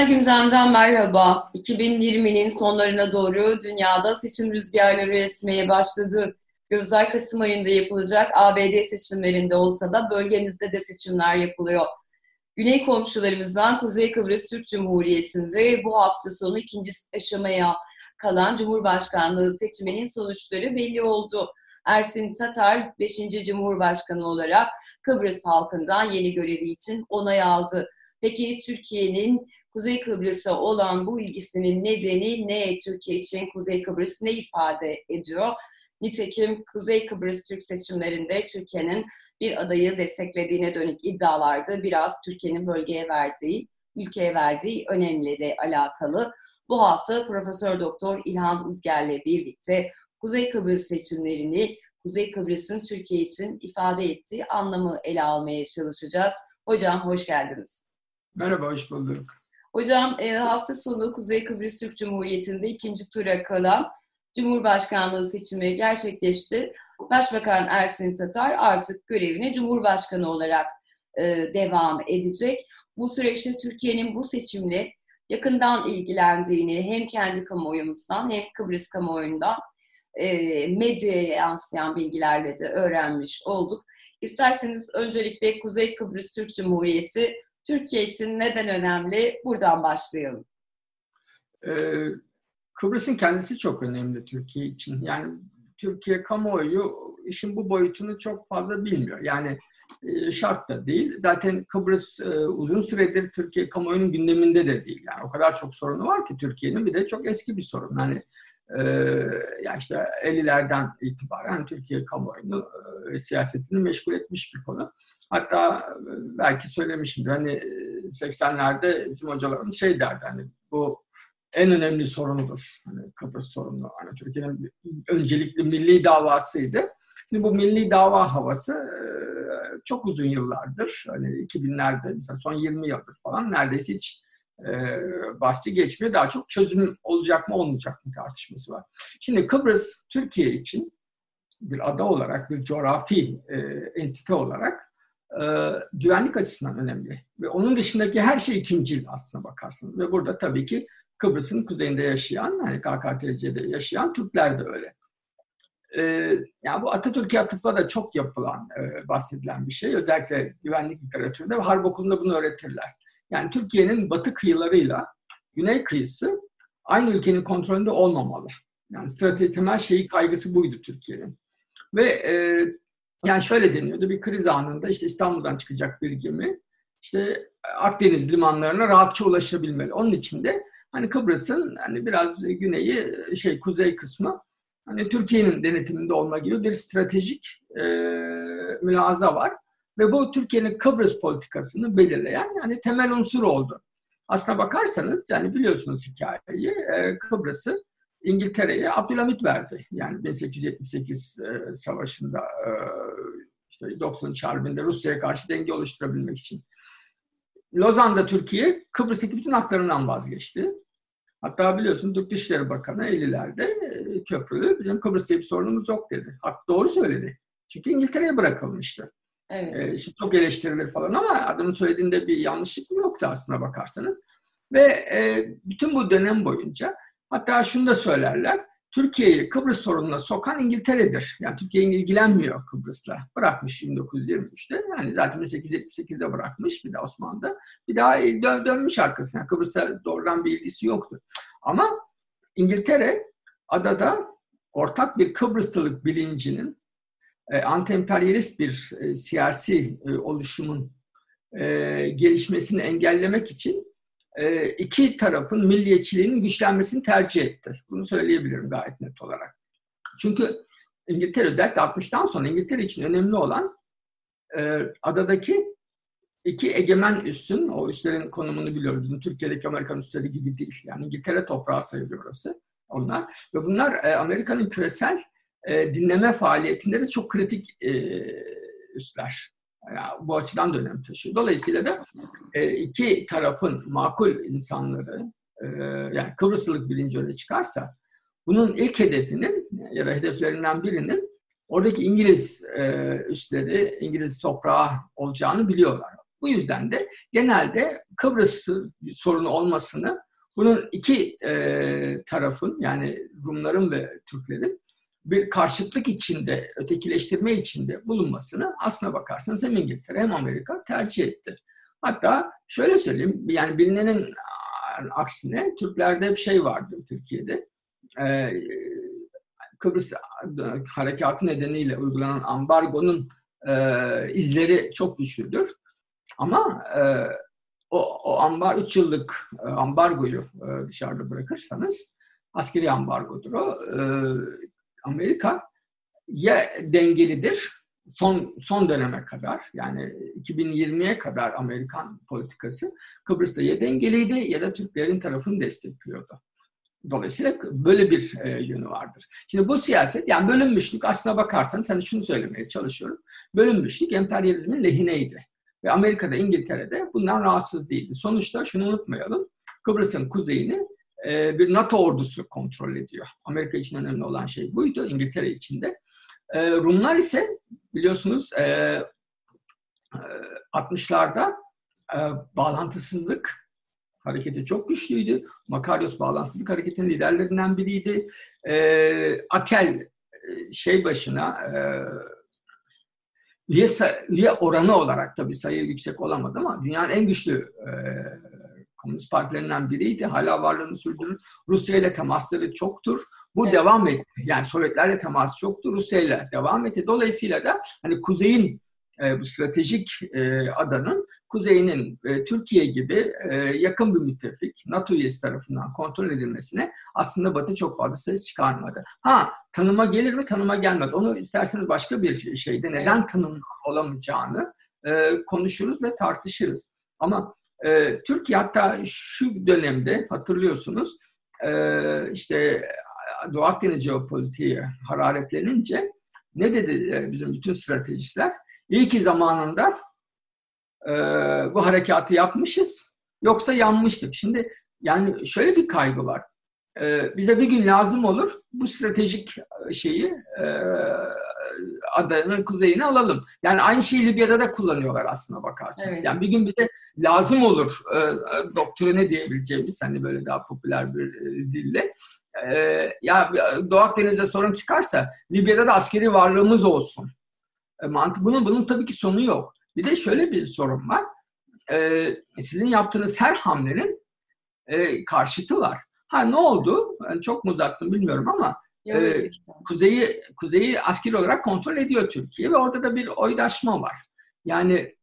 Küresel gündemden merhaba. 2020'nin sonlarına doğru dünyada seçim rüzgarları esmeye başladı. Gözler Kasım ayında yapılacak ABD seçimlerinde olsa da bölgemizde de seçimler yapılıyor. Güney komşularımızdan Kuzey Kıbrıs Türk Cumhuriyeti'nde bu hafta sonu ikinci aşamaya kalan Cumhurbaşkanlığı seçiminin sonuçları belli oldu. Ersin Tatar 5. Cumhurbaşkanı olarak Kıbrıs halkından yeni görevi için onay aldı. Peki Türkiye'nin Kuzey Kıbrıs'a olan bu ilgisinin nedeni ne? Türkiye için Kuzey Kıbrıs ne ifade ediyor? Nitekim Kuzey Kıbrıs Türk seçimlerinde Türkiye'nin bir adayı desteklediğine dönük iddialarda biraz Türkiye'nin bölgeye verdiği, ülkeye verdiği önemli de alakalı. Bu hafta Profesör Doktor İlhan Uzger'le birlikte Kuzey Kıbrıs seçimlerini, Kuzey Kıbrıs'ın Türkiye için ifade ettiği anlamı ele almaya çalışacağız. Hocam hoş geldiniz. Merhaba, hoş bulduk. Hocam e, hafta sonu Kuzey Kıbrıs Türk Cumhuriyeti'nde ikinci tura kalan Cumhurbaşkanlığı seçimi gerçekleşti. Başbakan Ersin Tatar artık görevine Cumhurbaşkanı olarak e, devam edecek. Bu süreçte Türkiye'nin bu seçimle yakından ilgilendiğini hem kendi kamuoyumuzdan hem Kıbrıs kamuoyundan e, medyaya yansıyan bilgilerle de öğrenmiş olduk. İsterseniz öncelikle Kuzey Kıbrıs Türk Cumhuriyeti Türkiye için neden önemli? Buradan başlayalım. Ee, Kıbrıs'ın kendisi çok önemli Türkiye için. Yani Türkiye kamuoyu işin bu boyutunu çok fazla bilmiyor. Yani e, şart da değil. Zaten Kıbrıs e, uzun süredir Türkiye kamuoyunun gündeminde de değil. Yani o kadar çok sorunu var ki Türkiye'nin bir de çok eski bir sorun. Yani e, ya işte 50'lerden itibaren Türkiye kamuoyunu e, siyasetini meşgul etmiş bir konu. Hatta e, belki söylemişimdir hani 80'lerde bizim hocalarımız şey derdi hani bu en önemli sorunudur. Hani Kıbrıs sorunu. Hani Türkiye'nin öncelikli milli davasıydı. Şimdi bu milli dava havası e, çok uzun yıllardır. Hani 2000'lerde mesela son 20 yıldır falan neredeyse hiç e, bahsi geçmiyor. Daha çok çözüm olacak mı olmayacak mı tartışması var. Şimdi Kıbrıs Türkiye için bir ada olarak, bir coğrafi e, entite olarak e, güvenlik açısından önemli. Ve onun dışındaki her şey ikincil aslına bakarsınız. Ve burada tabii ki Kıbrıs'ın kuzeyinde yaşayan, hani KKTC'de yaşayan Türkler de öyle. Ee, yani bu Atatürk'e atıfla da çok yapılan, e, bahsedilen bir şey. Özellikle güvenlik literatüründe ve harp okulunda bunu öğretirler. Yani Türkiye'nin batı kıyılarıyla güney kıyısı aynı ülkenin kontrolünde olmamalı. Yani strateji temel şeyi kaygısı buydu Türkiye'nin. Ve e, yani şöyle deniyordu bir kriz anında işte İstanbul'dan çıkacak bir gemi işte Akdeniz limanlarına rahatça ulaşabilmeli. Onun için de hani Kıbrıs'ın hani biraz güneyi şey kuzey kısmı hani Türkiye'nin denetiminde olma gibi bir stratejik e, mülaza var. Ve bu Türkiye'nin Kıbrıs politikasını belirleyen yani temel unsur oldu. Aslına bakarsanız yani biliyorsunuz hikayeyi e, Kıbrıs'ı İngiltere'ye Abdülhamit verdi. Yani 1878 e, savaşında e, işte 93 Harbi'nde Rusya'ya karşı denge oluşturabilmek için. Lozan'da Türkiye Kıbrıs'taki bütün haklarından vazgeçti. Hatta biliyorsun Türk Dışişleri Bakanı 50'lerde e, köprülü bizim Kıbrıs'ta bir sorunumuz yok dedi. Hak doğru söyledi. Çünkü İngiltere'ye bırakılmıştı. Evet. E, işte çok eleştirilir falan ama adamın söylediğinde bir yanlışlık yoktu aslına bakarsanız. Ve e, bütün bu dönem boyunca hatta şunu da söylerler. Türkiye'yi Kıbrıs sorununa sokan İngiltere'dir. Yani Türkiye ilgilenmiyor Kıbrıs'la. Bırakmış 1923'te. Yani zaten 1878'de bırakmış bir de Osmanlı'da. Bir daha dön, dönmş arkasına. Kıbrıs'a doğrudan bir ilgisi yoktu. Ama İngiltere adada ortak bir Kıbrıslılık bilincinin e, anti-emperyalist bir e, siyasi e, oluşumun e, gelişmesini engellemek için e, iki tarafın milliyetçiliğinin güçlenmesini tercih etti. Bunu söyleyebilirim gayet net olarak. Çünkü İngiltere özellikle 60'tan sonra İngiltere için önemli olan e, adadaki iki egemen üssün, o üslerin konumunu biliyoruz. Bizim Türkiye'deki Amerikan üsleri gibi değil. Yani İngiltere toprağı sayılıyor orası onlar. Ve bunlar e, Amerika'nın küresel e, dinleme faaliyetinde de çok kritik e, üsler. Yani bu açıdan da önem taşıyor. Dolayısıyla da e, iki tarafın makul insanları e, yani Kıbrıslılık bilinci öne çıkarsa bunun ilk hedefinin ya da hedeflerinden birinin oradaki İngiliz e, üsleri, İngiliz toprağı olacağını biliyorlar. Bu yüzden de genelde Kıbrıs sorunu olmasını bunun iki e, tarafın yani Rumların ve Türklerin bir karşıtlık içinde, ötekileştirme içinde bulunmasını aslına bakarsanız hem İngiltere hem Amerika tercih etti. Hatta şöyle söyleyeyim, yani bilinenin aksine Türklerde bir şey vardı Türkiye'de. Ee, Kıbrıs harekatı nedeniyle uygulanan ambargonun e, izleri çok güçlüdür. Ama e, o, o ambar 3 yıllık e, ambargoyu e, dışarıda bırakırsanız askeri ambargodur o. E, Amerika ya dengelidir son son döneme kadar yani 2020'ye kadar Amerikan politikası Kıbrıs'ta ya dengeliydi ya da Türklerin tarafını destekliyordu. Dolayısıyla böyle bir e, yönü vardır. Şimdi bu siyaset, yani bölünmüşlük aslına bakarsanız, hani şunu söylemeye çalışıyorum. Bölünmüşlük emperyalizmin lehineydi. Ve Amerika'da, İngiltere'de bundan rahatsız değildi. Sonuçta şunu unutmayalım. Kıbrıs'ın kuzeyini e, bir NATO ordusu kontrol ediyor. Amerika için önemli olan şey buydu, İngiltere için de. E, Rumlar ise biliyorsunuz e, 60'larda e, e, bağlantısızlık hareketi çok güçlüydü. Makarios bağlantısızlık hareketinin liderlerinden biriydi. E, Akel e, şey başına e, üye, üye oranı olarak tabii sayı yüksek olamadı ama dünyanın en güçlü e, komünist partilerinden biriydi. Hala varlığını sürdürür. Rusya ile temasları çoktur. Bu evet. devam etti. Yani Sovyetlerle temas çoktu. Rusya ile devam etti. Dolayısıyla da hani kuzeyin e, bu stratejik e, adanın kuzeyinin e, Türkiye gibi e, yakın bir müttefik NATO üyesi tarafından kontrol edilmesine aslında Batı çok fazla ses çıkarmadı. Ha tanıma gelir mi? Tanıma gelmez. Onu isterseniz başka bir şeyde neden tanım olamayacağını e, konuşuruz ve tartışırız. Ama e, Türkiye hatta şu dönemde hatırlıyorsunuz e, işte Doğu Akdeniz jeopolitiği hararetlenince ne dedi e, bizim bütün stratejistler? İyi ki zamanında e, bu harekatı yapmışız. Yoksa yanmıştık. Şimdi yani şöyle bir kaygı var. E, bize bir gün lazım olur bu stratejik şeyi e, adanın kuzeyini alalım. Yani aynı şeyi Libya'da da kullanıyorlar aslında bakarsanız. Evet. Yani bir gün bize lazım olur e, doktrine diyebileceğimiz hani böyle daha popüler bir e, dille. E, ya Doğu Akdeniz'de sorun çıkarsa Libya'da da askeri varlığımız olsun. E, mantık bunun bunun tabii ki sonu yok. Bir de şöyle bir sorun var. E, sizin yaptığınız her hamlenin e, karşıtı var. Ha ne oldu? Yani çok mu uzattım bilmiyorum ama e, kuzeyi kuzeyi askeri olarak kontrol ediyor Türkiye ve orada da bir oydaşma var. Yani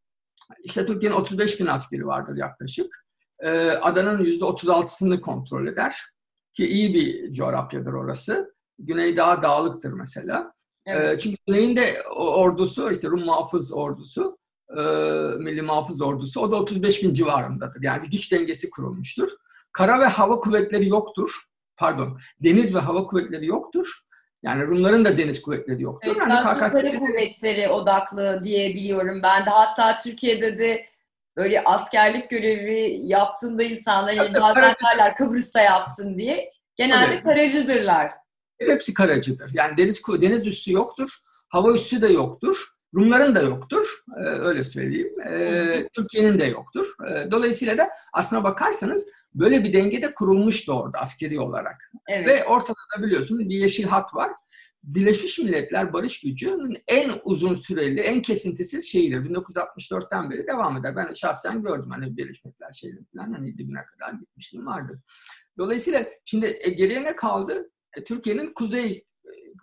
işte Türkiye'nin 35 bin askeri vardır yaklaşık. E, adanın %36'sını kontrol eder. Ki iyi bir coğrafyadır orası. Güney daha dağlıktır mesela. Evet. çünkü Güney'in de ordusu, işte Rum muhafız ordusu, e, Milli Muhafız Ordusu, o da 35 bin civarındadır. Yani bir güç dengesi kurulmuştur. Kara ve hava kuvvetleri yoktur. Pardon, deniz ve hava kuvvetleri yoktur. Yani Rumların da deniz kuvvetleri yoktur. Evet, yani KKTC... kuvvetleri odaklı diyebiliyorum ben de. Hatta Türkiye'de de böyle askerlik görevi yaptığında insanlar yani bazen derler Kıbrıs'ta yaptın diye. Genelde evet. karacıdırlar. Hepsi karacıdır. Yani deniz deniz üssü yoktur, hava üssü de yoktur. Rumların da yoktur, e, öyle söyleyeyim. E, Türkiye'nin de yoktur. E, dolayısıyla da aslına bakarsanız böyle bir dengede kurulmuştu orada askeri olarak. Evet. Ve ortada da biliyorsunuz bir yeşil hat var. Birleşmiş Milletler Barış Gücü'nün en uzun süreli, en kesintisiz şeyidir. 1964'ten beri devam eder. Ben şahsen gördüm hani Birleşmiş Milletler şeyleri falan hani dibine kadar gitmişliğim vardı. Dolayısıyla şimdi e, geriye ne kaldı? E, Türkiye'nin kuzey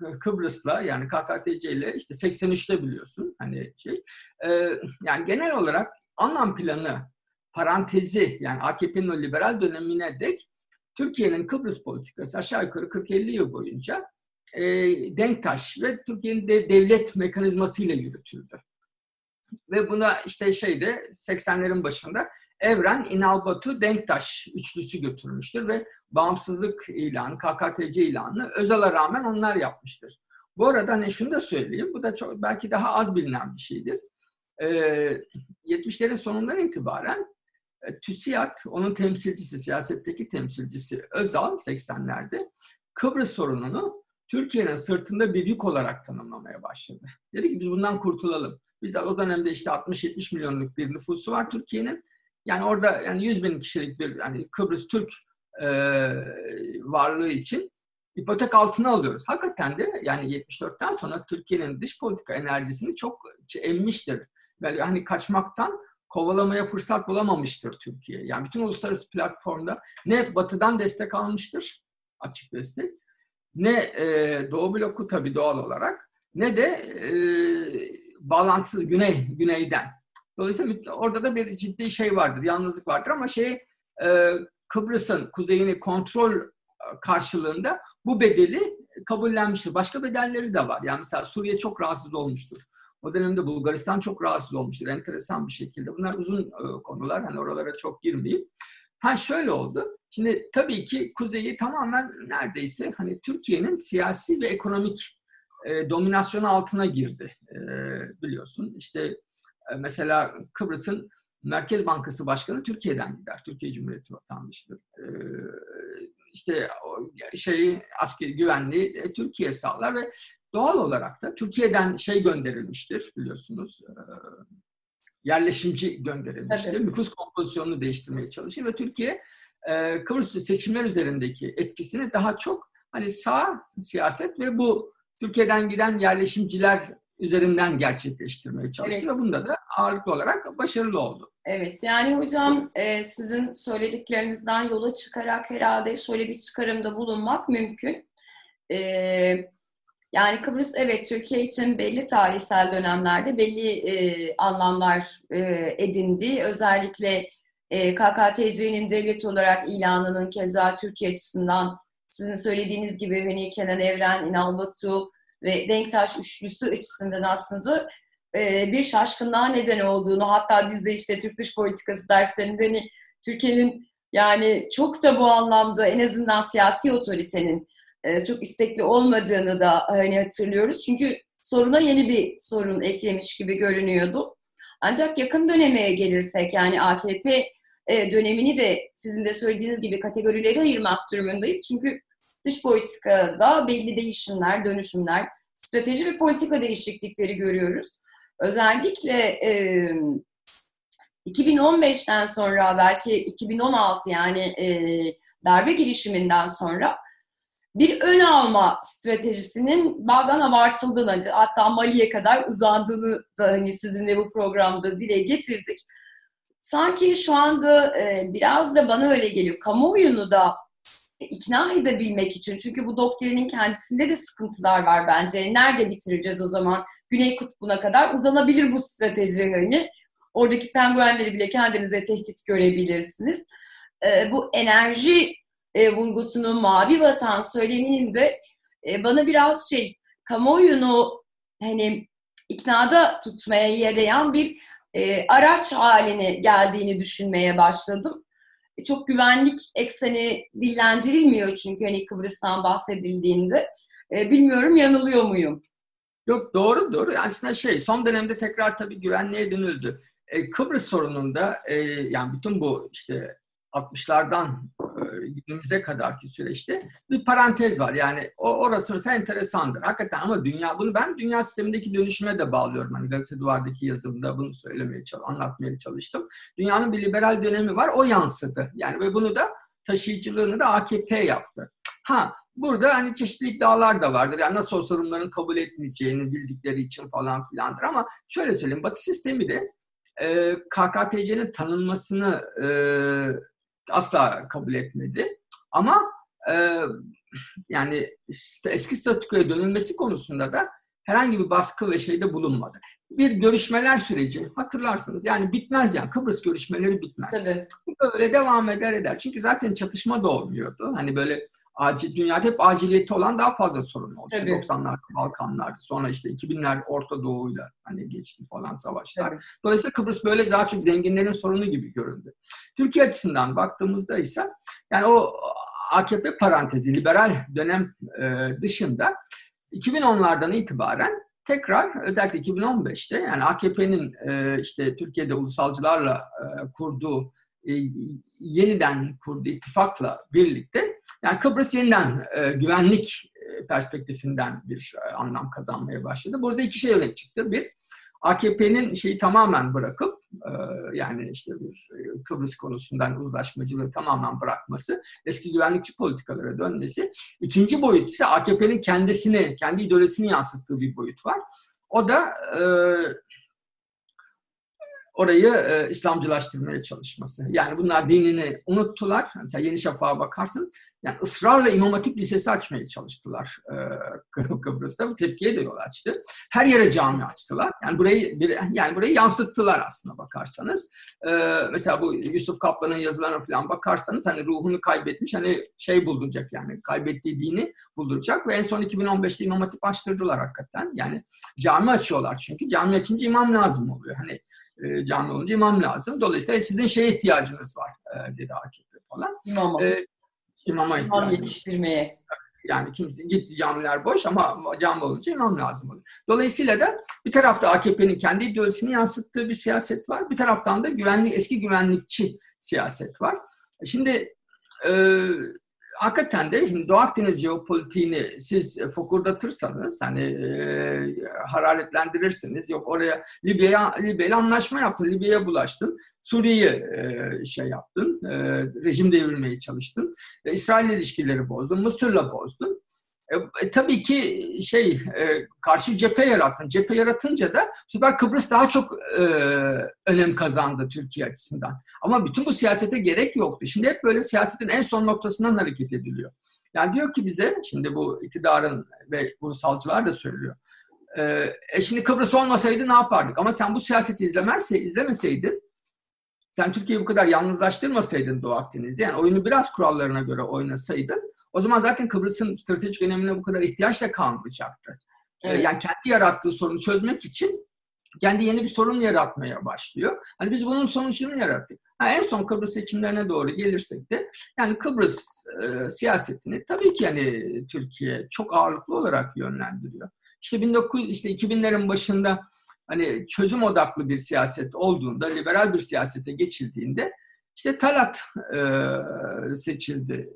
e, Kıbrıs'la yani KKTC ile işte 83'te biliyorsun hani şey. E, yani genel olarak anlam planı parantezi yani AKP'nin o liberal dönemine dek Türkiye'nin Kıbrıs politikası aşağı yukarı 40-50 yıl boyunca e, Denktaş ve Türkiye'nin de devlet mekanizmasıyla yürütüldü. Ve buna işte şeyde 80'lerin başında Evren, İnal Batu, Denktaş üçlüsü götürmüştür ve bağımsızlık ilanı, KKTC ilanını Özal'a rağmen onlar yapmıştır. Bu arada hani şunu da söyleyeyim, bu da çok belki daha az bilinen bir şeydir. Ee, 70'lerin sonundan itibaren TÜSİAD, onun temsilcisi, siyasetteki temsilcisi Özal 80'lerde Kıbrıs sorununu Türkiye'nin sırtında bir yük olarak tanımlamaya başladı. Dedi ki biz bundan kurtulalım. Biz o dönemde işte 60-70 milyonluk bir nüfusu var Türkiye'nin. Yani orada yani 100 bin kişilik bir yani Kıbrıs Türk e, varlığı için ipotek altına alıyoruz. Hakikaten de yani 74'ten sonra Türkiye'nin dış politika enerjisini çok emmiştir. Böyle hani kaçmaktan kovalamaya fırsat bulamamıştır Türkiye. Yani bütün uluslararası platformda ne batıdan destek almıştır, açık destek, ne e, Doğu bloku tabii doğal olarak, ne de e, bağlantısız güney, güneyden. Dolayısıyla orada da bir ciddi şey vardır, yalnızlık vardır ama şey e, Kıbrıs'ın kuzeyini kontrol karşılığında bu bedeli kabullenmiştir. Başka bedelleri de var. Yani mesela Suriye çok rahatsız olmuştur. O dönemde Bulgaristan çok rahatsız olmuştur. Enteresan bir şekilde. Bunlar uzun e, konular. Hani oralara çok girmeyeyim. Ha şöyle oldu. Şimdi tabii ki kuzeyi tamamen neredeyse hani Türkiye'nin siyasi ve ekonomik e, dominasyonu altına girdi. E, biliyorsun. İşte e, mesela Kıbrıs'ın Merkez Bankası Başkanı Türkiye'den gider. Türkiye Cumhuriyeti vatandaşıdır. E, işte şeyi askeri güvenliği e, Türkiye sağlar ve doğal olarak da Türkiye'den şey gönderilmiştir biliyorsunuz. E, yerleşimci gönderilmiştir. Evet. Nüfus kompozisyonunu değiştirmeye çalışır ve Türkiye e, Kıbrıs seçimler üzerindeki etkisini daha çok hani sağ siyaset ve bu Türkiye'den giden yerleşimciler üzerinden gerçekleştirmeye çalıştı evet. ve bunda da ağırlıklı olarak başarılı oldu. Evet, yani hocam e, sizin söylediklerinizden yola çıkarak herhalde şöyle bir çıkarımda bulunmak mümkün. E, yani Kıbrıs evet Türkiye için belli tarihsel dönemlerde belli e, anlamlar e, edindi. Özellikle e, KKTC'nin devlet olarak ilanının keza Türkiye açısından sizin söylediğiniz gibi hani Kenan Evren, İnal Batu ve Denktaş üçlüsü açısından aslında e, bir şaşkınlığa neden olduğunu hatta biz de işte Türk dış politikası derslerinde hani Türkiye'nin yani çok da bu anlamda en azından siyasi otoritenin e, çok istekli olmadığını da hani hatırlıyoruz. Çünkü soruna yeni bir sorun eklemiş gibi görünüyordu. Ancak yakın döneme gelirsek yani AKP e, dönemini de sizin de söylediğiniz gibi kategorileri ayırmak durumundayız. Çünkü dış politikada belli değişimler, dönüşümler, strateji ve politika değişiklikleri görüyoruz. Özellikle e, 2015'ten sonra belki 2016 yani darbe girişiminden sonra bir ön alma stratejisinin bazen abartıldığını hatta Mali'ye kadar uzandığını da hani sizinle bu programda dile getirdik. Sanki şu anda e, biraz da bana öyle geliyor. Kamuoyunu da ikna edebilmek için çünkü bu doktrinin kendisinde de sıkıntılar var bence. Nerede bitireceğiz o zaman? Güney Kutbu'na kadar uzanabilir bu strateji hani. Oradaki penguenleri bile kendinize tehdit görebilirsiniz. Ee, bu enerji e, vurgusunun mavi vatan söyleminin de e, bana biraz şey kamuoyunu hani iknada tutmaya yarayan bir e, araç haline geldiğini düşünmeye başladım çok güvenlik ekseni dillendirilmiyor çünkü hani Kıbrıs'tan bahsedildiğinde. E, bilmiyorum yanılıyor muyum? Yok doğru doğru. Aslında şey son dönemde tekrar tabii güvenliğe dönüldü. E, Kıbrıs sorununda e, yani bütün bu işte 60'lardan e, günümüze kadarki süreçte bir parantez var. Yani o orası mesela enteresandır. Hakikaten ama dünya bunu ben dünya sistemindeki dönüşüme de bağlıyorum. Hani gazete duvardaki yazımda bunu söylemeye anlatmaya çalıştım. Dünyanın bir liberal dönemi var. O yansıdı. Yani ve bunu da taşıyıcılığını da AKP yaptı. Ha burada hani çeşitli iddialar da vardır. Yani nasıl o sorunların kabul etmeyeceğini bildikleri için falan filandır. Ama şöyle söyleyeyim. Batı sistemi de e, KKTC'nin tanınmasını e, asla kabul etmedi. Ama e, yani işte eski statükoya dönülmesi konusunda da herhangi bir baskı ve şeyde bulunmadı. Bir görüşmeler süreci hatırlarsınız yani bitmez yani Kıbrıs görüşmeleri bitmez. Tabii. Böyle devam eder eder. Çünkü zaten çatışma da olmuyordu. Hani böyle acil, dünyada hep aciliyeti olan daha fazla sorun oldu. Tabii. 90'lar Balkanlar, sonra işte 2000'ler Orta Doğu'yla hani geçti falan savaşlar. Tabii. Dolayısıyla Kıbrıs böyle daha çok zenginlerin sorunu gibi göründü. Türkiye açısından baktığımızda ise yani o AKP parantezi, liberal dönem e, dışında 2010'lardan itibaren tekrar özellikle 2015'te yani AKP'nin e, işte Türkiye'de ulusalcılarla e, kurduğu e, yeniden kurduğu ittifakla birlikte yani Kıbrıs yeniden e, güvenlik e, perspektifinden bir anlam kazanmaya başladı. Burada iki şey öne çıktı. Bir, AKP'nin şeyi tamamen bırakıp yani işte bir Kıbrıs konusundan uzlaşmacılığı tamamen bırakması, eski güvenlikçi politikalara dönmesi. İkinci boyut ise AKP'nin kendisini, kendi ideolojisini yansıttığı bir boyut var. O da orayı e, İslamcılaştırmaya çalışması. Yani bunlar dinini unuttular. Mesela Yeni Şafak'a bakarsın yani ısrarla İmam Hatip Lisesi açmaya çalıştılar e, Kıbrıs'ta. Bu tepkiye de yol açtı. Her yere cami açtılar. Yani burayı yani burayı yansıttılar aslında bakarsanız. E, mesela bu Yusuf Kaplan'ın yazılarına falan bakarsanız hani ruhunu kaybetmiş hani şey bulduracak yani kaybettiği dini bulduracak ve en son 2015'te İmam Hatip açtırdılar hakikaten. Yani cami açıyorlar çünkü cami açınca imam lazım oluyor. Hani e, cami olunca imam lazım. Dolayısıyla sizin şeye ihtiyacınız var e, dedi AKP falan. İmama. E, imama imam yetiştirmeye. Yani kimse gitti camiler boş ama cami olunca imam lazım oluyor. Dolayısıyla da bir tarafta AKP'nin kendi ideolojisini yansıttığı bir siyaset var. Bir taraftan da güvenlik eski güvenlikçi siyaset var. Şimdi e, hakikaten de şimdi Doğu Akdeniz jeopolitiğini siz fokurdatırsanız hani e, hararetlendirirsiniz. Yok oraya Libya Libya anlaşma yaptın, Libya'ya bulaştın. Suriye'yi e, şey yaptın, e, rejim devirmeye çalıştın. E, İsrail ilişkileri bozdun, Mısır'la bozdun. E, e, tabii ki şey e, karşı cephe yarattın. Cephe yaratınca da Süper Kıbrıs daha çok e, önem kazandı Türkiye açısından. Ama bütün bu siyasete gerek yoktu. Şimdi hep böyle siyasetin en son noktasından hareket ediliyor. Yani diyor ki bize, şimdi bu iktidarın ve bunu salcılar da söylüyor. E, e şimdi Kıbrıs olmasaydı ne yapardık? Ama sen bu siyaseti izlemezse, izlemeseydin, sen Türkiye'yi bu kadar yalnızlaştırmasaydın Doğu Akdeniz'de, yani oyunu biraz kurallarına göre oynasaydın, o zaman zaten Kıbrıs'ın stratejik önemine bu kadar ihtiyaç da kalmayacaktı. Ee, evet. Yani kendi yarattığı sorunu çözmek için kendi yeni bir sorun yaratmaya başlıyor. Hani biz bunun sonucunu yarattık. Ha, en son Kıbrıs seçimlerine doğru gelirsek de yani Kıbrıs e, siyasetini tabii ki yani Türkiye çok ağırlıklı olarak yönlendiriyor. İşte 19 işte 2000'lerin başında hani çözüm odaklı bir siyaset olduğunda, liberal bir siyasete geçildiğinde işte Talat e, seçildi.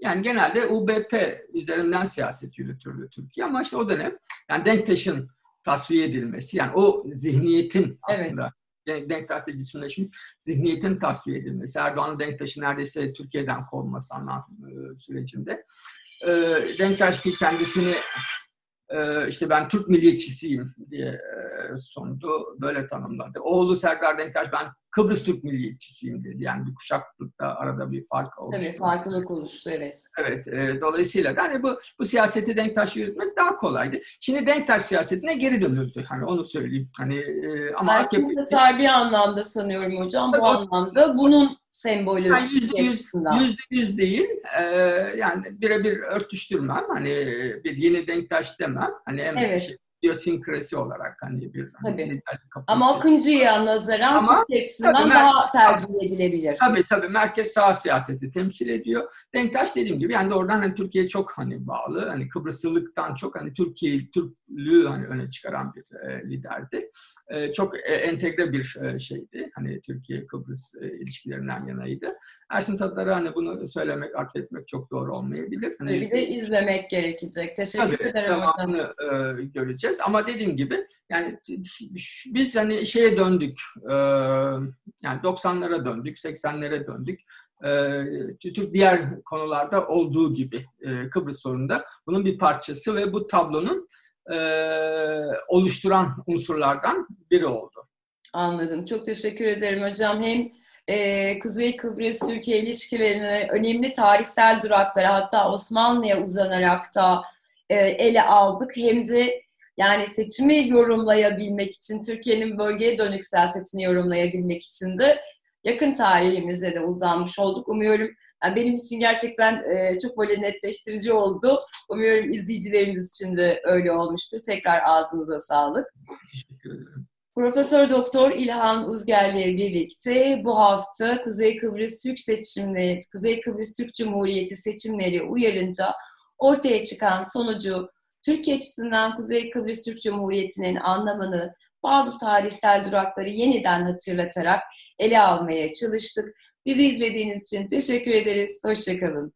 Yani genelde UBP üzerinden siyaset yürütürdü Türkiye ama işte o dönem yani Denktaş'ın tasfiye edilmesi yani o zihniyetin aslında evet. Denktaş'ta cisimleşmiş zihniyetin tasfiye edilmesi. Erdoğan'ın Denktaş'ı neredeyse Türkiye'den kovması anlam e, sürecinde. Denktaş ki kendisini işte ben Türk milliyetçisiyim diye sundu. Böyle tanımladı. Oğlu Serdar Denktaş ben Kıbrıs Türk milliyetçisiyim dedi. Yani bir kuşaklıkta arada bir fark oluştu. Tabii farklılık oluştu evet. Evet. E, dolayısıyla da hani bu, bu siyaseti Denktaş yürütmek daha kolaydı. Şimdi Denktaş siyasetine geri dönüldü. Hani onu söyleyeyim. Hani e, ama AKP... tarihi anlamda sanıyorum hocam. Bu anlamda bunun sembolü yani yüzde yüz, yüzde yüz değil. Ee, yani birebir örtüştürmem. Hani bir yeni Denktaş demem. Hani en evet. şey, idiyosinkrasi olarak hani bir hani Ama Akıncı'ya nazaran Ama, Türk açısından daha tercih edilebilir. Tabii tabii merkez sağ siyaseti temsil ediyor. Denktaş dediğim gibi yani oradan hani Türkiye çok hani bağlı. Hani Kıbrıslılıktan çok hani Türkiye Türklüğü hani öne çıkaran bir e, liderdi. E, çok e, entegre bir e, şeydi. Hani Türkiye Kıbrıs e, ilişkilerinden yanaydı. Ersin Tatar'ı hani bunu söylemek, akletmek çok doğru olmayabilir. Hani, bir de izlemek gerekecek. Teşekkür tabii, ederim. Devamını e, göreceğiz. Ama dediğim gibi yani biz hani şeye döndük. E, yani 90'lara döndük, 80'lere döndük. E, Türk diğer konularda olduğu gibi e, Kıbrıs sorununda bunun bir parçası ve bu tablonun e, oluşturan unsurlardan biri oldu. Anladım. Çok teşekkür ederim hocam. Hem e, Kuzey Kıbrıs Türkiye ilişkilerini önemli tarihsel duraklara hatta Osmanlı'ya uzanarak da e, ele aldık. Hem de yani seçimi yorumlayabilmek için, Türkiye'nin bölgeye dönük siyasetini yorumlayabilmek için de yakın tarihimize de uzanmış olduk. Umuyorum yani benim için gerçekten e, çok böyle netleştirici oldu. Umuyorum izleyicilerimiz için de öyle olmuştur. Tekrar ağzınıza sağlık. Teşekkür ederim. Profesör Doktor İlhan Uzger'le birlikte bu hafta Kuzey Kıbrıs Türk seçimleri, Kuzey Kıbrıs Türk Cumhuriyeti seçimleri uyarınca ortaya çıkan sonucu Türkiye açısından Kuzey Kıbrıs Türk Cumhuriyeti'nin anlamını, bazı tarihsel durakları yeniden hatırlatarak ele almaya çalıştık. Bizi izlediğiniz için teşekkür ederiz. Hoşçakalın.